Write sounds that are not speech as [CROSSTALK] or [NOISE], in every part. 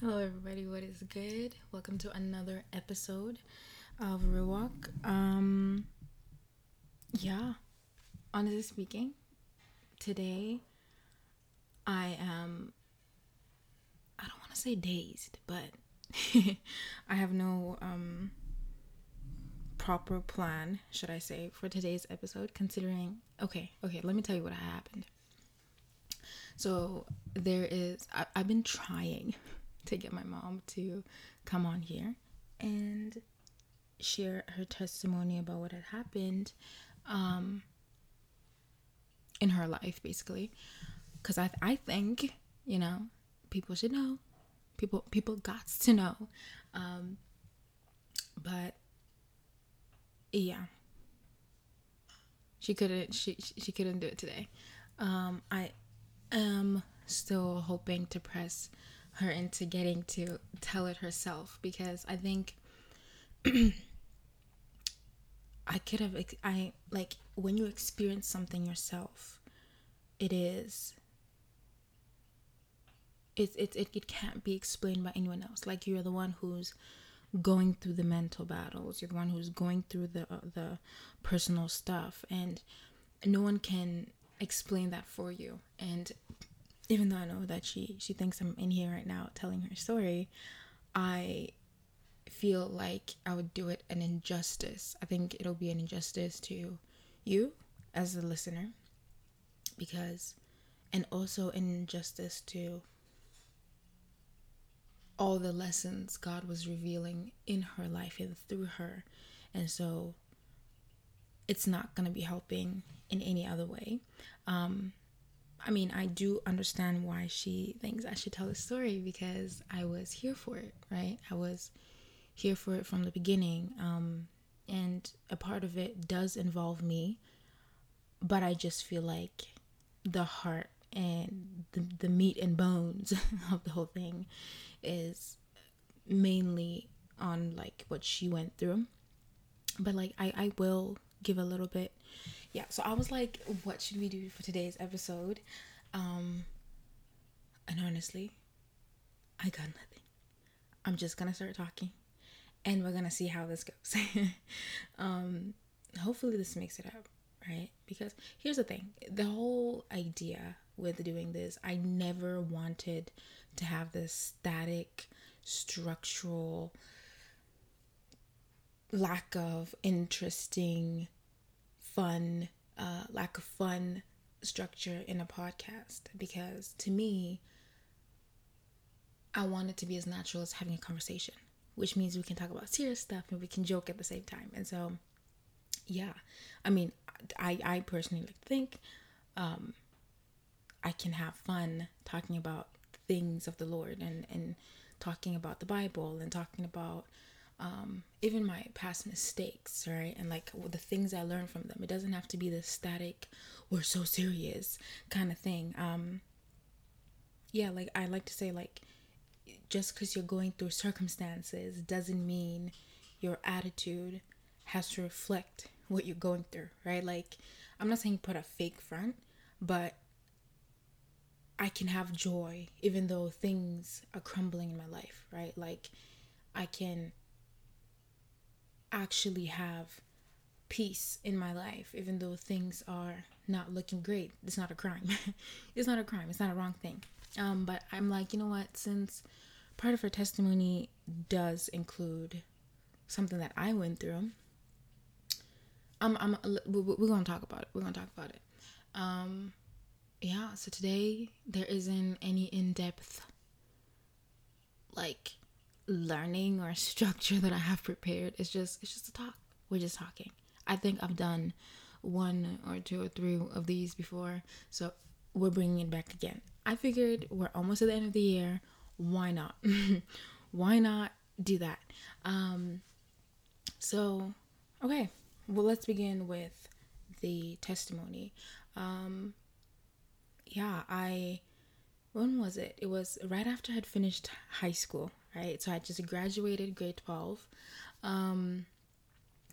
Hello, everybody. What is good? Welcome to another episode of Ruwalk. Um, yeah, honestly speaking, today I am. I don't want to say dazed, but [LAUGHS] I have no um proper plan, should I say, for today's episode. Considering, okay, okay, let me tell you what happened. So there is. I, I've been trying to get my mom to come on here and share her testimony about what had happened um, in her life, basically. Because I, I think, you know, people should know. People, people got to know. Um, but yeah, she couldn't. She she couldn't do it today. Um, I am still hoping to press her into getting to tell it herself because I think [CLEARS THROAT] I could have I like when you experience something yourself it is it, it, it, it can't be explained by anyone else. Like you're the one who's going through the mental battles. You're the one who's going through the uh, the personal stuff. And no one can explain that for you. And even though I know that she she thinks I'm in here right now telling her story, I feel like I would do it an injustice. I think it'll be an injustice to you as a listener because and also an injustice to all the lessons God was revealing in her life and through her. And so it's not going to be helping in any other way. Um, I mean, I do understand why she thinks I should tell the story because I was here for it, right? I was here for it from the beginning. Um, and a part of it does involve me, but I just feel like the heart and the, the meat and bones [LAUGHS] of the whole thing is mainly on like what she went through. But like, I, I will give a little bit yeah, so I was like, what should we do for today's episode? Um, and honestly, I got nothing. I'm just gonna start talking and we're gonna see how this goes. [LAUGHS] um, hopefully, this makes it up, right? Because here's the thing the whole idea with doing this, I never wanted to have this static, structural, lack of interesting fun, uh, lack of fun structure in a podcast because to me, I want it to be as natural as having a conversation, which means we can talk about serious stuff and we can joke at the same time. And so, yeah, I mean, I, I personally like think um, I can have fun talking about things of the Lord and, and talking about the Bible and talking about um, even my past mistakes, right? And like the things I learned from them. It doesn't have to be the static, we're so serious kind of thing. Um, yeah, like I like to say, like, just because you're going through circumstances doesn't mean your attitude has to reflect what you're going through, right? Like, I'm not saying put a fake front, but I can have joy even though things are crumbling in my life, right? Like, I can actually have peace in my life, even though things are not looking great. It's not a crime. [LAUGHS] it's not a crime. It's not a wrong thing. Um, but I'm like, you know what? Since part of her testimony does include something that I went through, I'm, I'm, we're gonna talk about it. We're gonna talk about it. Um, yeah. So today there isn't any in depth, like learning or [LAUGHS] structure that I have prepared. It's just it's just a talk. We're just talking. I think I've done one or two or three of these before, so we're bringing it back again. I figured we're almost at the end of the year. Why not? [LAUGHS] Why not do that? Um, so, okay. Well, let's begin with the testimony. Um, yeah, I. When was it? It was right after I had finished high school right? So I just graduated grade 12. Um,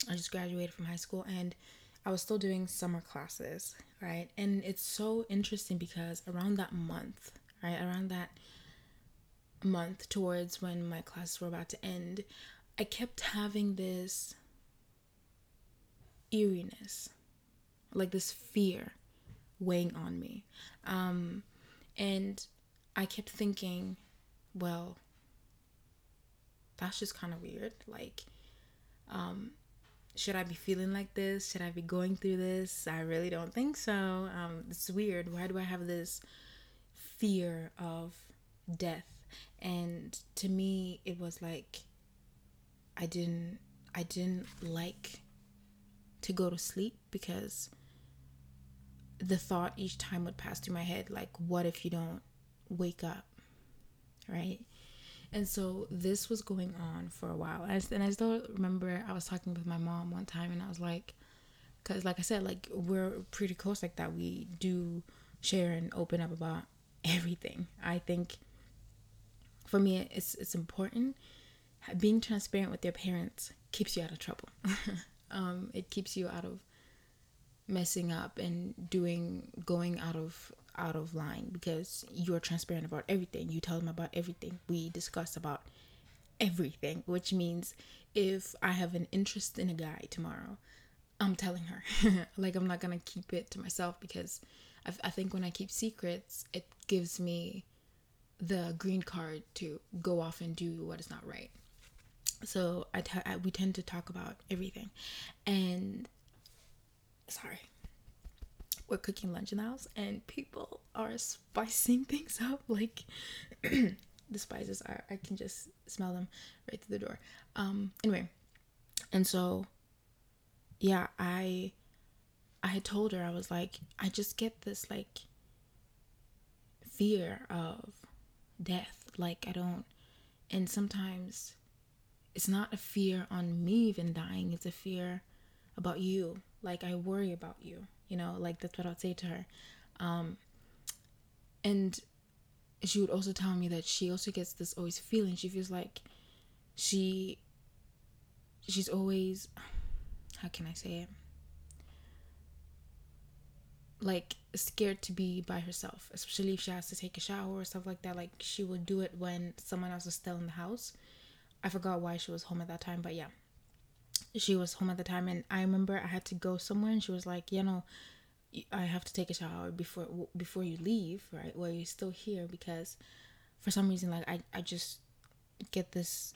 I just graduated from high school and I was still doing summer classes, right? And it's so interesting because around that month, right? Around that month towards when my classes were about to end, I kept having this eeriness, like this fear weighing on me. Um, and I kept thinking, well, that's just kind of weird. Like, um, should I be feeling like this? Should I be going through this? I really don't think so. Um, it's weird. Why do I have this fear of death? And to me, it was like I didn't, I didn't like to go to sleep because the thought each time would pass through my head, like, what if you don't wake up, right? And so this was going on for a while. And I, and I still remember I was talking with my mom one time and I was like, because like I said, like we're pretty close like that. We do share and open up about [LAUGHS] everything. I think for me, it's, it's important. Being transparent with your parents keeps you out of trouble. [LAUGHS] um, it keeps you out of messing up and doing, going out of out of line because you're transparent about everything. You tell them about everything. We discuss about everything, which means if I have an interest in a guy tomorrow, I'm telling her. [LAUGHS] like, I'm not gonna keep it to myself because I, I think when I keep secrets, it gives me the green card to go off and do what is not right. So I, t- I we tend to talk about everything, and sorry, we're cooking lunch in the house and people are spicing [LAUGHS] things up like [CLEARS THROAT] the spices are i can just smell them right through the door. Um anyway and so yeah i i had told her i was like i just get this like fear of death like i don't and sometimes it's not a fear on me even dying it's a fear about you like i worry about you you know like that's what i'd say to her. Um and she would also tell me that she also gets this always feeling. She feels like she she's always how can i say it? Like scared to be by herself especially if she has to take a shower or stuff like that. Like she would do it when someone else is still in the house. I forgot why she was home at that time but yeah she was home at the time and i remember i had to go somewhere and she was like you know i have to take a shower before before you leave right? While you're still here because for some reason like i, I just get this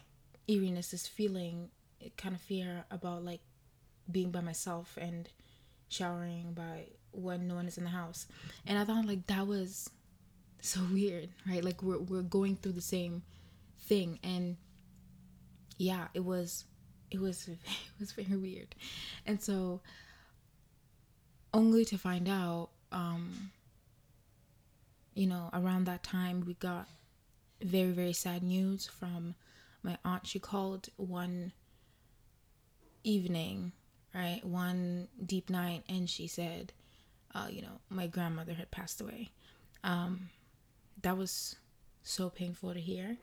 eeriness this feeling kind of fear about like being by myself and showering by when no one is in the house. And i thought like that was so [LAUGHS] weird right? Like we're, we're going through the same thing and yeah it was it was [LAUGHS] it was very weird. And so only to find out um you know around that time we got very very sad news from my aunt. She called one evening right one deep night and she said uh you know my grandmother had passed away. Um that was so painful to hear.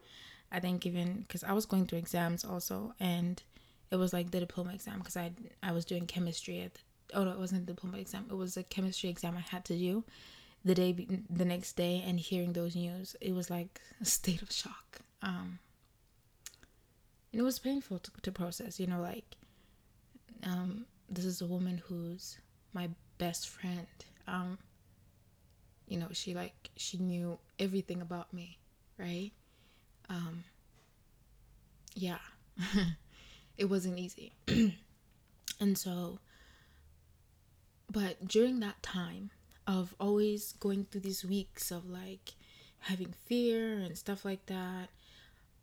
I think even because i was going through exams also and it was like the diploma exam because I I was doing chemistry at the, oh no it wasn't the diploma exam. It was a chemistry exam I had to do the day the next day and hearing those news it was like [LAUGHS] a state of shock. Um and it was painful to, to process you know like um this is a woman who's my best friend. Um you know she like she knew everything about me right? Um yeah [LAUGHS] it wasn't easy. [CLEARS THROAT] and so, but during that time of always going through these weeks of like having fear and stuff like that,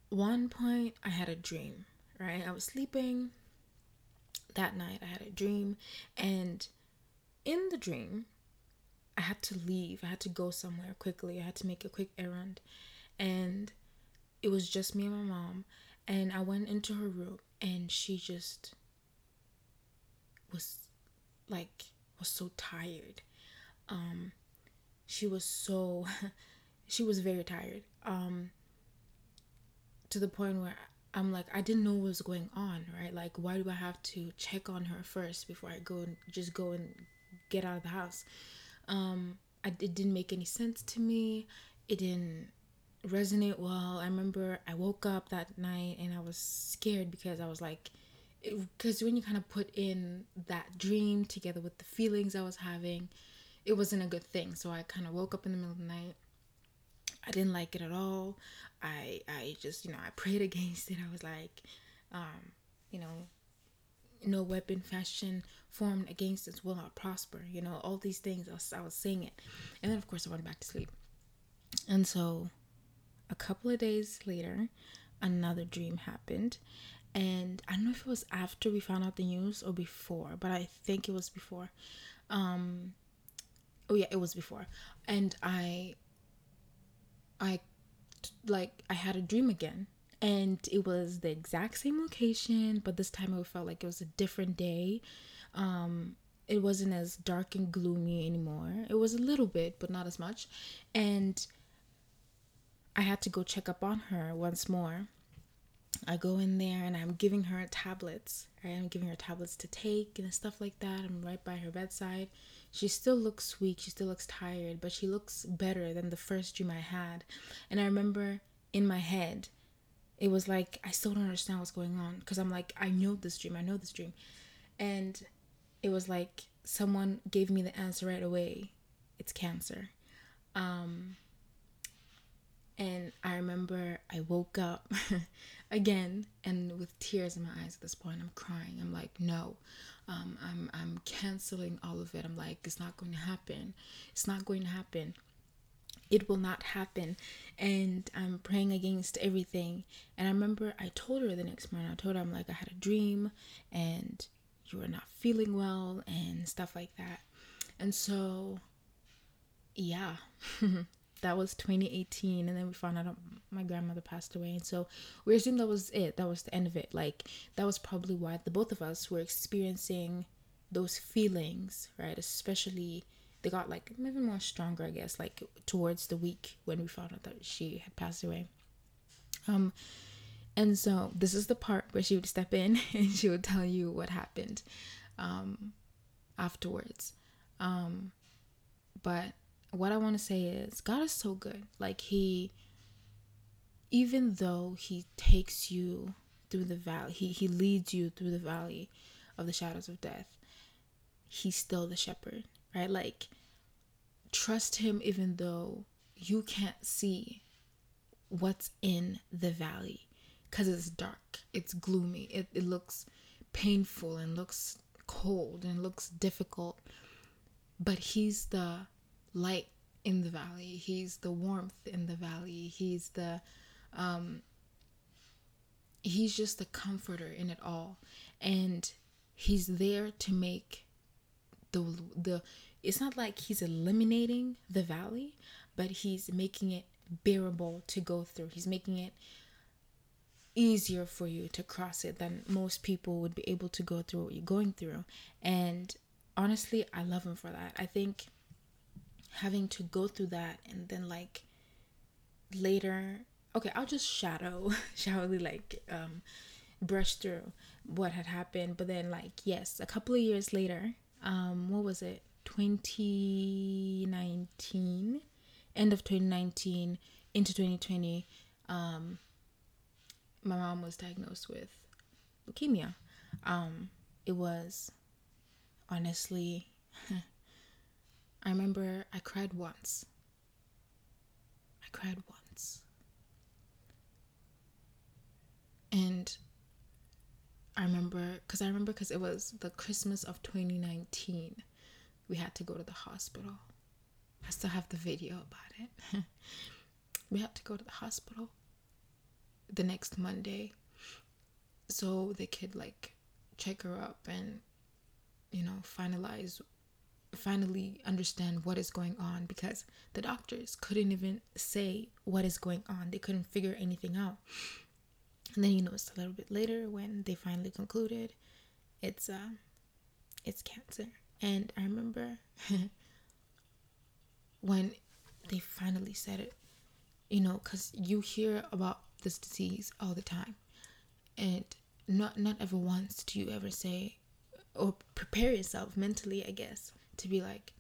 one point I had a dream, right? I was sleeping that night, I had a dream, and in the dream, I had to leave. I had to go somewhere quickly. I had to make a quick errand. And it was just me and my mom. And I went into her room and she just was like was so tired. Um she was so [LAUGHS] she was very tired. Um to the point where I'm like I didn't know what was going on right? Like why do I have to check on her first before I go and just go and get out of the house? Um I, it didn't make any sense to me. It didn't resonate well. I remember I woke up that night and I was scared because I was like, because when you kind of put in that dream together with the feelings I was having, it wasn't a good thing. So I kind of woke up in the middle of the night. I didn't like it at all. I I just you know I prayed [LAUGHS] against it. I was like, um, you know, no weapon fashion formed against us will not prosper. You know all these things. I was I was saying it, and then of course I went back to sleep. And so, a couple of days later, another dream happened, and I don't know if it was after we found out the news or before, but I think it was before. Um, oh yeah, it was before, and I, I, like I had a dream again, and it was the exact same location, but this time it felt like it was a different day. Um, it wasn't as dark and gloomy anymore. It was a little bit, but not as much, and I had to go check up on her once more I go in there and I'm giving her tablets. Right? I'm giving her tablets to take and stuff like that. I'm right by her bedside. She still looks weak. She still looks tired, but she looks better than the first dream I had. And I remember in my head, it was like I still don't understand what's going on because I'm like I know this dream. I know this dream, and it was like someone gave me the answer right away. It's cancer. Um, and I remember I woke up [LAUGHS] again and with tears in my eyes at this point. I'm crying. I'm like, no, um, I'm, I'm canceling all of it. I'm like, it's not going to happen. It's not going to happen. It will not happen. And I'm praying against everything. And I remember I told her the next morning, I told her, I'm like, I had a dream and you were not feeling well and stuff like that. And so, yeah. [LAUGHS] that was 2018 and then we found out my grandmother passed away and so we assumed that was it that was the end of it. Like that was probably why the both of us were experiencing those feelings right? Especially they got like even more stronger i guess like towards the week when we found out that she had passed away. Um and so this is the part where she would step in [LAUGHS] and she would tell you what happened um afterwards. Um but what I want to say is God is so good. Like he even though he takes you through the valley, he he leads you through the valley of the shadows of death. He's still the shepherd, right? Like trust him even though you can't see what's in the valley cuz it's dark. It's gloomy. It it looks painful and looks cold and looks difficult. But he's the light in the valley. He's the warmth in the valley. He's the um he's just the comforter in it all. And he's there to make the the it's not like he's eliminating the valley, but he's making it bearable to go through. He's making it easier for you to cross it than most people would be able to go through what you're going through. And honestly, I love him for that. I think having to go through that and then like later okay i'll just shadow [LAUGHS] shallowly like um brush through what had happened. But then like yes a couple of years later um what was it? 2019 end of 2019 into 2020 um my mom was diagnosed with leukemia. Um it was honestly [LAUGHS] I remember I cried once. I cried once. And I remember, because I remember, because it was the Christmas of 2019, we had to go to the hospital. I still have the video about it. [LAUGHS] we had to go to the hospital the next Monday so they could like check her up and you know finalize finally understand what is going on because the doctors couldn't even say what is going on. They couldn't figure anything out. And then you it's a little bit later when they finally concluded it's uh it's cancer. And I remember [LAUGHS] when they finally said it, you know, cuz you hear about this disease all the time. And not not ever once do you ever say or prepare yourself mentally, I guess, to be like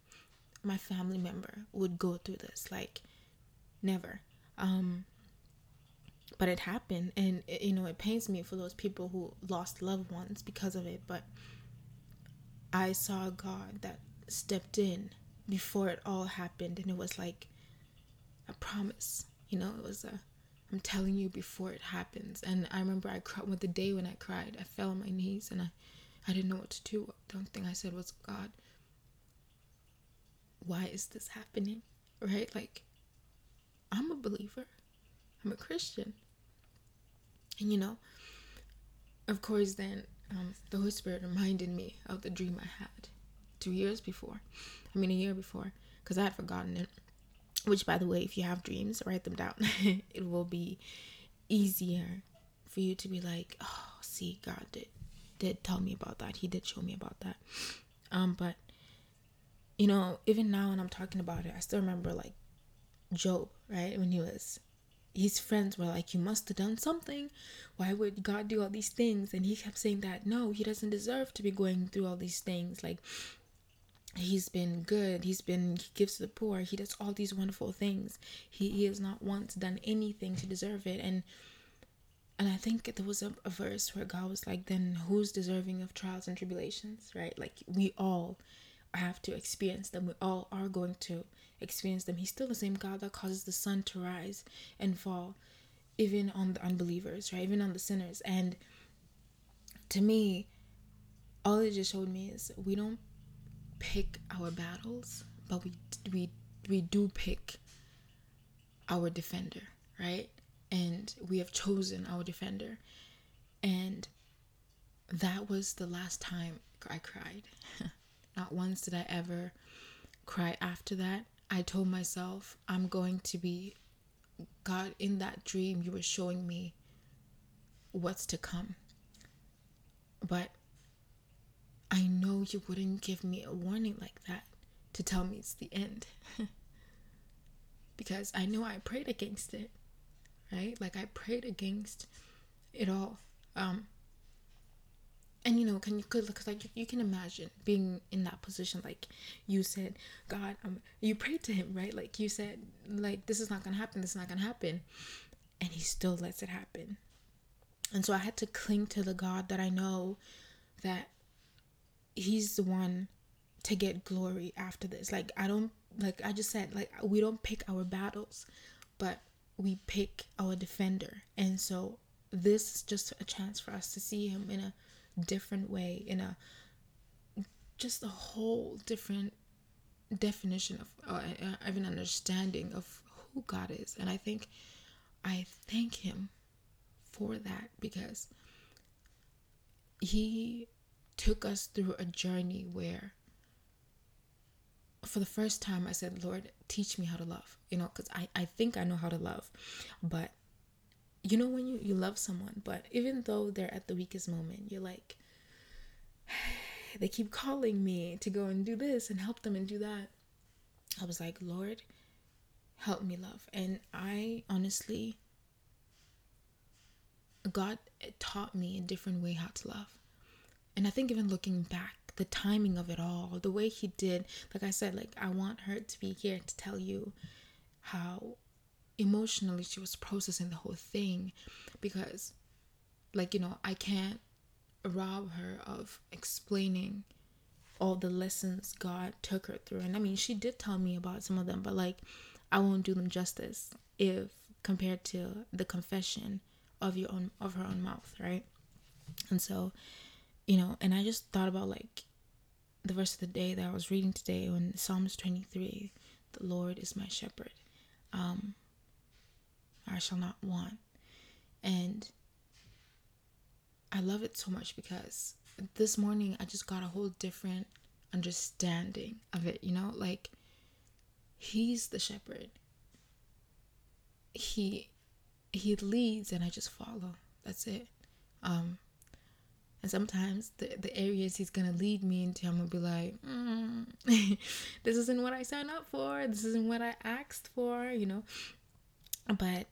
my family member would go through this like never. Um but it happened and it, you know it pains me for those people who lost loved ones because of it but i saw god that stepped in before it all happened and it was like a promise you know it was a i'm telling you before it happens. And i remember i cried with the day when i cried i fell on my knees and i i didn't know what to do. The only thing i said was god why is this happening right like i'm a believer i'm a christian and you know, of course, then um, the Holy Spirit reminded me of the dream I had two years before. I mean, a year before, because I had forgotten it. Which, by the way, if you have dreams, write them down. [LAUGHS] it will be easier for you to be like, oh, see, God did did tell me about that. He did show me about that. Um, but you know, even now when I'm talking about it, I still remember like Job, right? When he was his friends were like, You must have done something. Why would God do all these things? And he kept saying that no, he doesn't deserve to be going through all these things. Like, he's been good. He's been, he gives to the poor. He does all these wonderful things. He, he has not once done anything to deserve it. And, and I think there was a, a verse where God was like, Then who's deserving of trials and tribulations, right? Like, we all have to experience them. We all are going to experience them. He's still the same God that causes the sun to rise and fall, even on the unbelievers, right? Even on the sinners. And to me, all it just showed me is we don't pick our battles, but we we we do pick our defender, right? And we have chosen our defender. And that was the last time I cried. [LAUGHS] Not once did I ever cry after that. I told myself, I'm going to be God in that dream. You were showing me what's to come. But I know you wouldn't give me a warning like that to tell me it's the end. [LAUGHS] because I know I prayed against it, right? Like I prayed against it all. Um, and you know can you could look like you can imagine being in that position like you said god um you prayed to him right? Like you said like this is not gonna happen this is not gonna happen. And he still lets it happen. And so i had to cling to the god that i know that he's the one to get glory after this. Like i don't like i just said like we don't pick our battles but we pick our defender. And so this is just a chance for us to see him in a different way in a just a whole different definition of uh, uh, of an understanding of who God is. And I think I thank him for that because he took us through a journey where for the first time I said, Lord, teach me how to love, you know, because I, I think I know how to love, but you know when you, you love someone but even though they're at the weakest moment you're like [SIGHS] they keep calling me to go and do this and help them and do that. I was like lord help me love. And i honestly god taught me a different way how to love. And i think even looking back the timing of it all the way he did like i said like i want her to be here to tell you how emotionally she was processing the whole thing because like you know i can't rob her of explaining all the lessons god took her through. And i mean she did tell me about some of them but like i won't do them justice if compared to the confession of your own of her own mouth right? And so you know and i just thought about like the verse of the day that i was reading today when psalms 23 the lord is my shepherd. Um I shall not want. And I love it so much because this morning I just got a whole different understanding of it, you know? Like he's the shepherd. He he leads and I just follow. That's it. Um and sometimes the, the areas he's gonna lead me into, I'm gonna be like, mm, [LAUGHS] this isn't what I signed up for. This isn't what I asked for, you know. But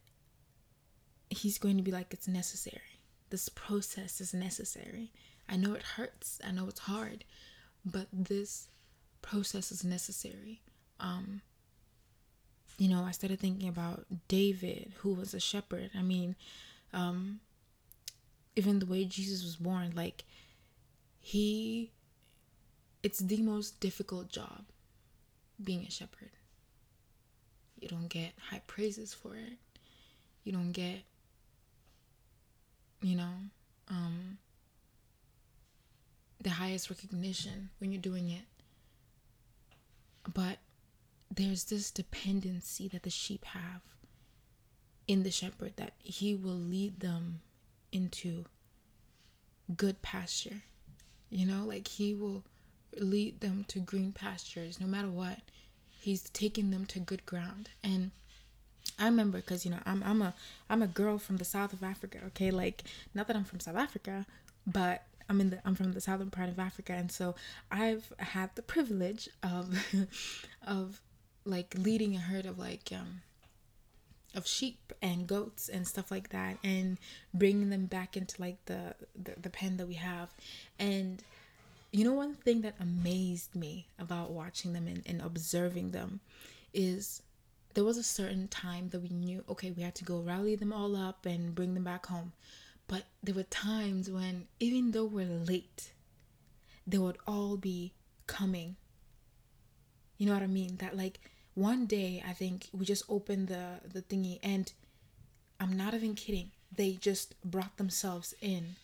he's going to be like, it's necessary. This process is necessary. I know it hurts. I know it's hard, but this process is necessary. Um, you know, I started thinking about David, who was a shepherd. I mean, um, even the way Jesus was born, like, he, it's the most difficult job being a shepherd. You don't get high praises for it. You don't get, you know, um, the highest recognition when you're doing it. But there's this dependency that the sheep have in the shepherd that he will lead them into good pasture. You know, like he will lead them to green pastures no matter what. He's taking them to good ground. And I remember because you know I'm I'm a I'm a girl from the south of Africa. Okay, like not that I'm from South Africa, but I'm in the I'm from the southern part of Africa, and so I've had the privilege of [LAUGHS] of like leading a herd of like um of sheep and goats and stuff like that and bringing them back into like the, the the pen that we have and you know one thing that amazed me about watching them and, and observing them is there was a certain time that we knew okay we had to go rally them all up and bring them back home. But there were times when even though we're late they would all be coming. You know what i mean? That like one day i think we just opened the the thingy and i'm not even kidding they just brought themselves in.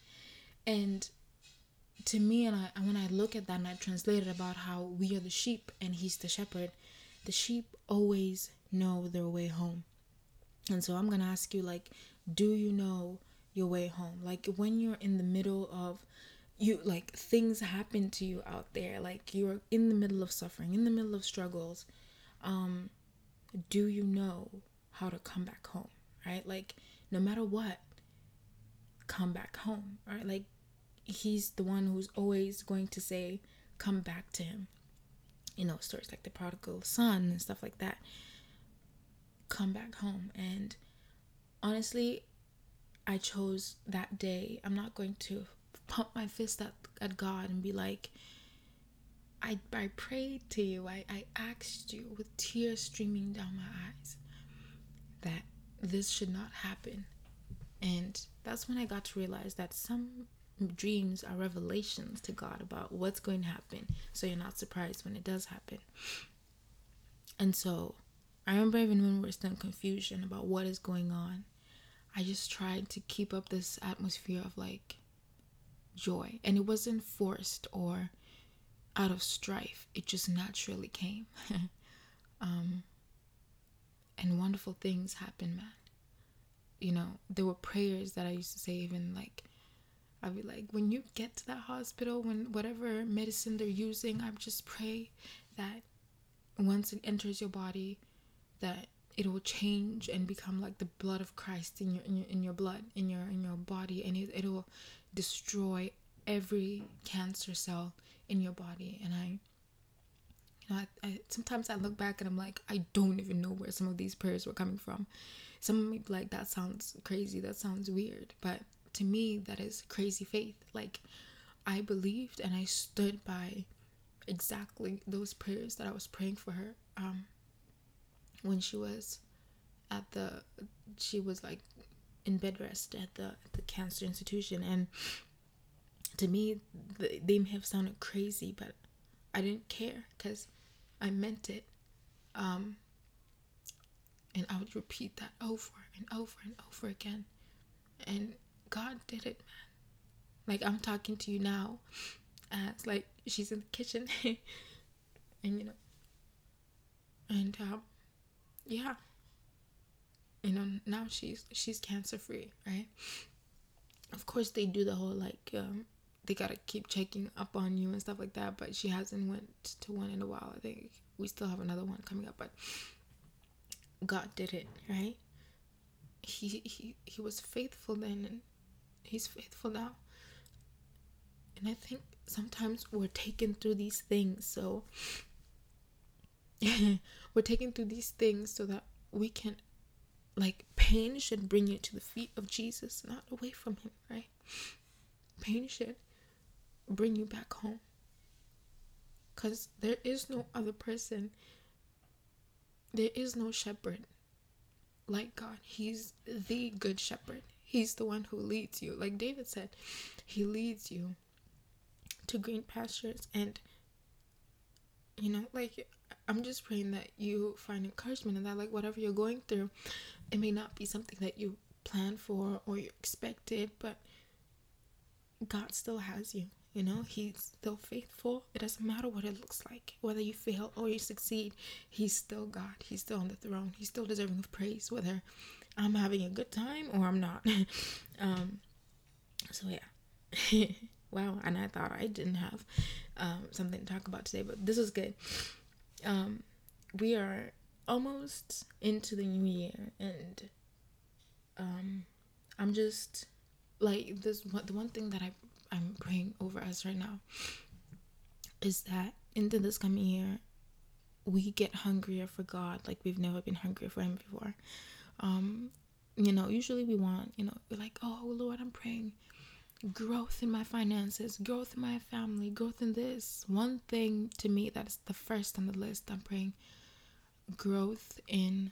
And to me and I, when i look at that and i translate it about how we are the sheep and he's the shepherd the sheep always know their way home. And so i'm gonna ask you like do you know your way home? Like when you're in the middle of you like things happen to you out there like you're in the middle of suffering in the middle of struggles um do you know how to come back home right? Like no matter what come back home right? Like he's the one who's always going to say come back to him you know stories like the prodigal son and stuff like that come back home. And honestly i chose that day. I'm not going to pump my fist at, at god and be like I, I prayed to you, I, I asked you with tears streaming down my eyes that this should not happen. And that's when I got to realize that some dreams are revelations to God about what's going to happen. So you're not surprised when it does happen. And so I remember even when we were still in confusion about what is going on, I just tried to keep up this atmosphere of like joy. And it wasn't forced or out of strife. It just naturally came. [LAUGHS] um, and wonderful things happened, man. You know, there were prayers that I used to say, even like, I'd be like, when you get to that hospital, when whatever medicine they're using, I just pray that once it enters your body, that it will change and become like the blood of Christ in your in your, in your blood in your in your body, and it, it will destroy every cancer cell in your body. And i you know I, I sometimes i look back and i'm like i don't even know where some of these prayers were coming from. Some like that sounds crazy that sounds weird but to me that is crazy faith. Like i believed and i stood by exactly those prayers that i was praying for her um when she was at the she was like in bed rest at the, the cancer institution. And to me they may have sounded crazy but i didn't care because i meant it um and i would repeat that over and over and over again. And god did it man like i'm talking to you now as like she's in the kitchen [LAUGHS] and you know and um yeah you know now she's she's cancer free right of course they do the whole like um they gotta keep checking up on you and stuff like that. But she hasn't went to one in a while. I think we still have another one coming up, but God did it, right? He he he was faithful then, and he's faithful now. And I think sometimes we're taken through these things, so [LAUGHS] we're taken through these things so that we can like pain should bring you to the feet of Jesus, not away from him, right? Pain should bring you back home. Because there is no other person there is no shepherd like God. He's the good shepherd. He's the one who leads you. Like David said, he leads you to green pastures and you know, like I'm just praying that you find encouragement and that like whatever you're going through, it may not be something that you planned for or you expected, but God still has you. You know, He's still faithful. It doesn't matter what it looks like, whether you fail or you succeed. He's still God. He's still on the throne. He's still deserving of praise, whether I'm having a good time or I'm not. [LAUGHS] um, so yeah. [LAUGHS] wow. And I thought I didn't have um, something to talk about today, but this was good. Um, we are almost into the new year, and um, I'm just like this. The one thing that I I'm praying over us right now is that into this coming year, we get hungrier for God like we've never been hungrier for Him before. Um, you know, usually we want, you know, we're like, oh Lord, I'm praying growth in my finances, growth in my family, growth in this. One thing to me that is the first on the list, I'm praying growth in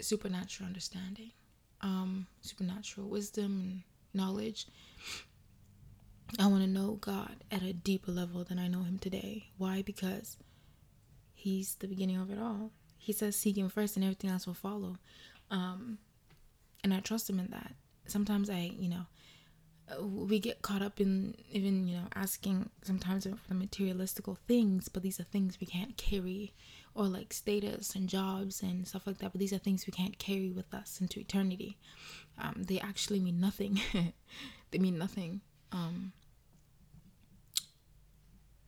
supernatural understanding, um, supernatural wisdom and knowledge. I want to know God at a deeper level than I know Him today. Why? Because He's the beginning of it all. He says, Seek Him first, and everything else will follow. Um, and I trust Him in that. Sometimes I, you know, we get caught up in even you know asking sometimes for the materialistical things but these are things we can't carry or like status and jobs and stuff like that but these are things we can't carry with us into eternity um, they actually mean nothing [LAUGHS] they mean nothing um,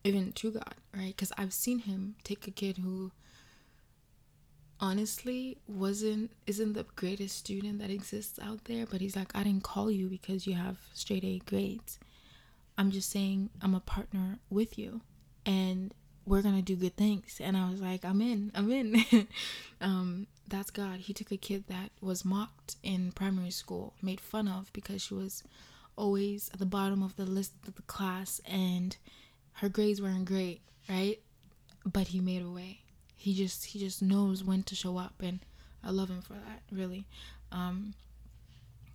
even to god right because i've seen him take a kid who honestly wasn't isn't the greatest student that exists out there but he's like i didn't call you because you have straight a grades. I'm just saying i'm a partner with you and we're gonna do good things. And i was like i'm in i'm in. [LAUGHS] Um, that's god. He took a kid that was mocked in primary school made fun of because she was always at the bottom of the list of the class and her grades weren't great right? But he made a way he just he just knows when to show up and i love him for that really. Um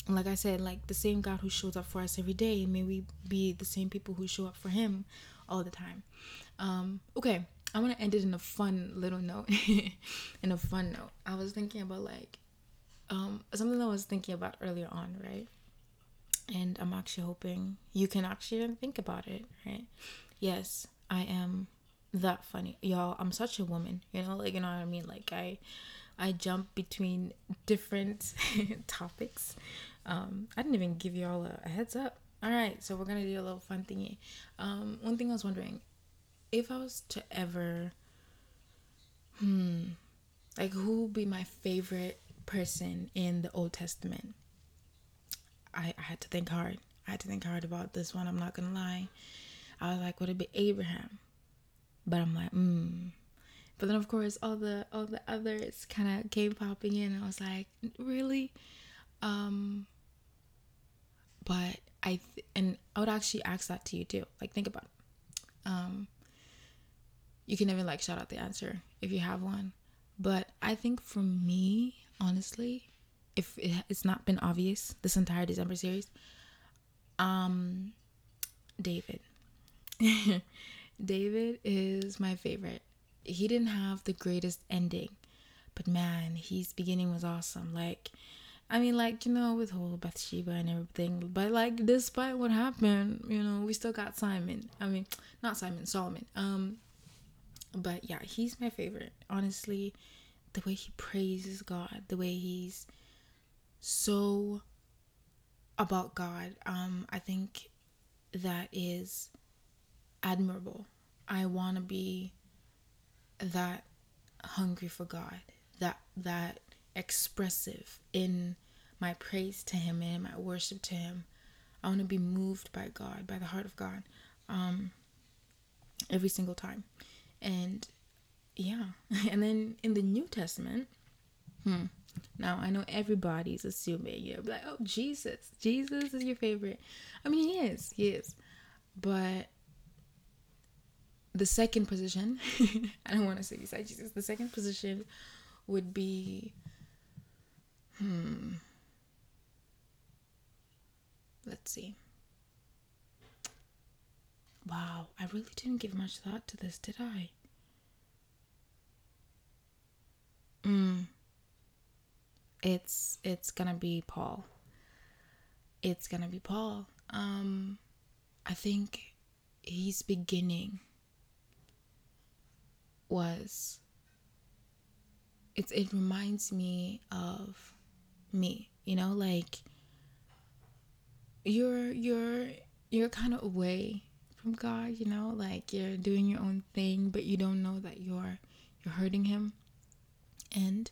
like i said like the same god who shows up for us every day may we be the same people who show up for him all the time. Um okay i want to end it in a fun little note [LAUGHS] in a fun note. I was thinking about like um something i was thinking about earlier on right? And i'm actually hoping you can actually think about it right? Yes i am that funny. Y'all i'm such a woman you know like you know what i mean? Like i i jump between different [LAUGHS] topics. Um i didn't even give y'all a, a, heads up. All right so we're gonna do a little fun thingy. Um one thing i was wondering if i was to ever hmm like who would be my favorite person in the old testament? I i had to think hard. I had to think hard about this one i'm not gonna lie. I was like would it be abraham but I'm like, mm. But then of course all the all the others kind of came popping in, I was like, really, um. But I th- and I would actually ask that to you too. Like think about it. Um. You can even like shout out the answer if you have one, but I think for me, honestly, if it's not been obvious this entire December series, um, David. [LAUGHS] David is my favorite. He didn't have the greatest ending, but man, his beginning was awesome. Like, I mean, like, you know, with whole Bathsheba and everything, but like, despite what happened, you know, we still got Simon. I mean, not Simon, Solomon. Um, but yeah, he's my favorite. Honestly, the way he praises God, the way he's so about God, um, I think that is admirable. I want to be that hungry for God, that that expressive in my praise to him and my worship to him. I want to be moved by God, by the heart of God. Um every single time. And yeah. [LAUGHS] And then in the New Testament, hmm, now I know everybody's assuming you're like, oh Jesus, Jesus is your favorite. I mean he is, he is. But the second position, [LAUGHS] I don't want to say beside Jesus. The second position would be, hmm. Let's see. Wow, I really didn't give much thought to this, did I? Mm. It's it's gonna be Paul. It's gonna be Paul. Um, I think he's beginning was it's it reminds me of me you know like you're you're you're kind of away from god you know like you're doing your own thing but you don't know that you're you're hurting him. And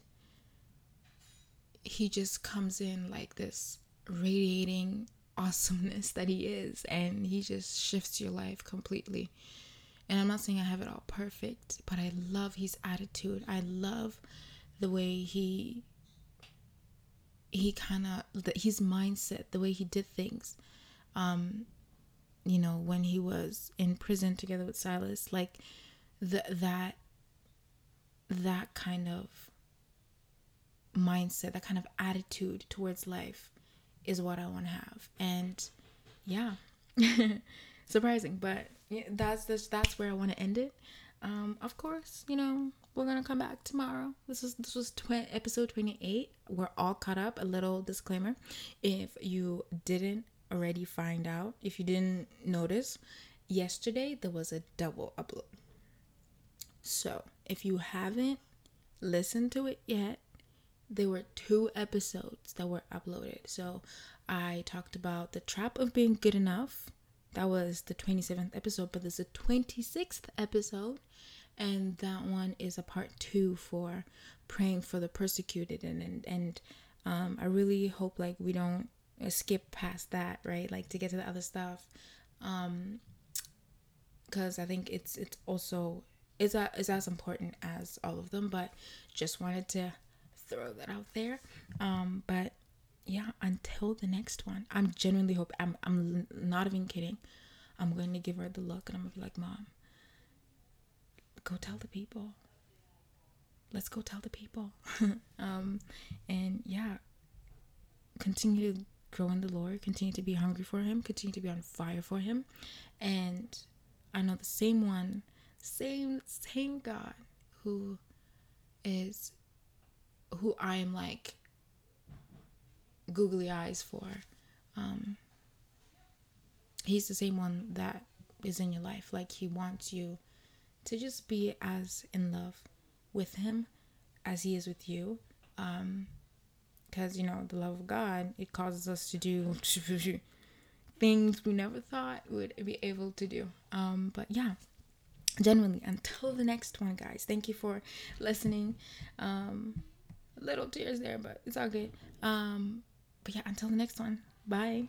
he just comes in like this radiating awesomeness that he is and he just shifts your life completely and i'm not saying i have it all perfect but i love his attitude. I love the way he he kind of his mindset the way he did things. Um you know when he was in prison together with silas like the, that that kind of mindset that kind of attitude towards life is what I want to have. And yeah, [LAUGHS] surprising, but yeah, that's that's that's where I want to end it. Um, of course, you know we're gonna come back tomorrow. This is this was tw- episode twenty eight. We're all caught up. A little disclaimer: if you didn't already find out, if you didn't notice, yesterday there was a double upload. So if you haven't listened to it yet, there were two episodes that were uploaded. So I talked about the trap of being good enough. That was the 27th episode, but there's a 26th episode, and that one is a part two for praying for the persecuted. And and, and um, I really hope like we don't skip past that, right? Like to get to the other stuff, um, because I think it's it's also it's, a, it's as important as all of them. But just wanted to throw that out there. Um, but yeah, until the next one, I'm genuinely hope I'm I'm not even kidding. I'm going to give her the look and I'm gonna be like, Mom, go tell the people. Let's go tell the people. [LAUGHS] um, and yeah, continue to grow in the Lord, continue to be hungry for Him, continue to be on fire for Him. And I know the same one, same, same God who is who I'm like googly eyes for. Um, he's the same one that is in your life. Like he wants you to just be as in love with him as he is with you. Um, because you know the love of God it causes us to do [LAUGHS] things we never thought would be able to do. Um, but yeah, genuinely until the next one, guys. Thank you for listening. Um, little tears there, but it's all good. Um, but yeah, until the next one. Bye.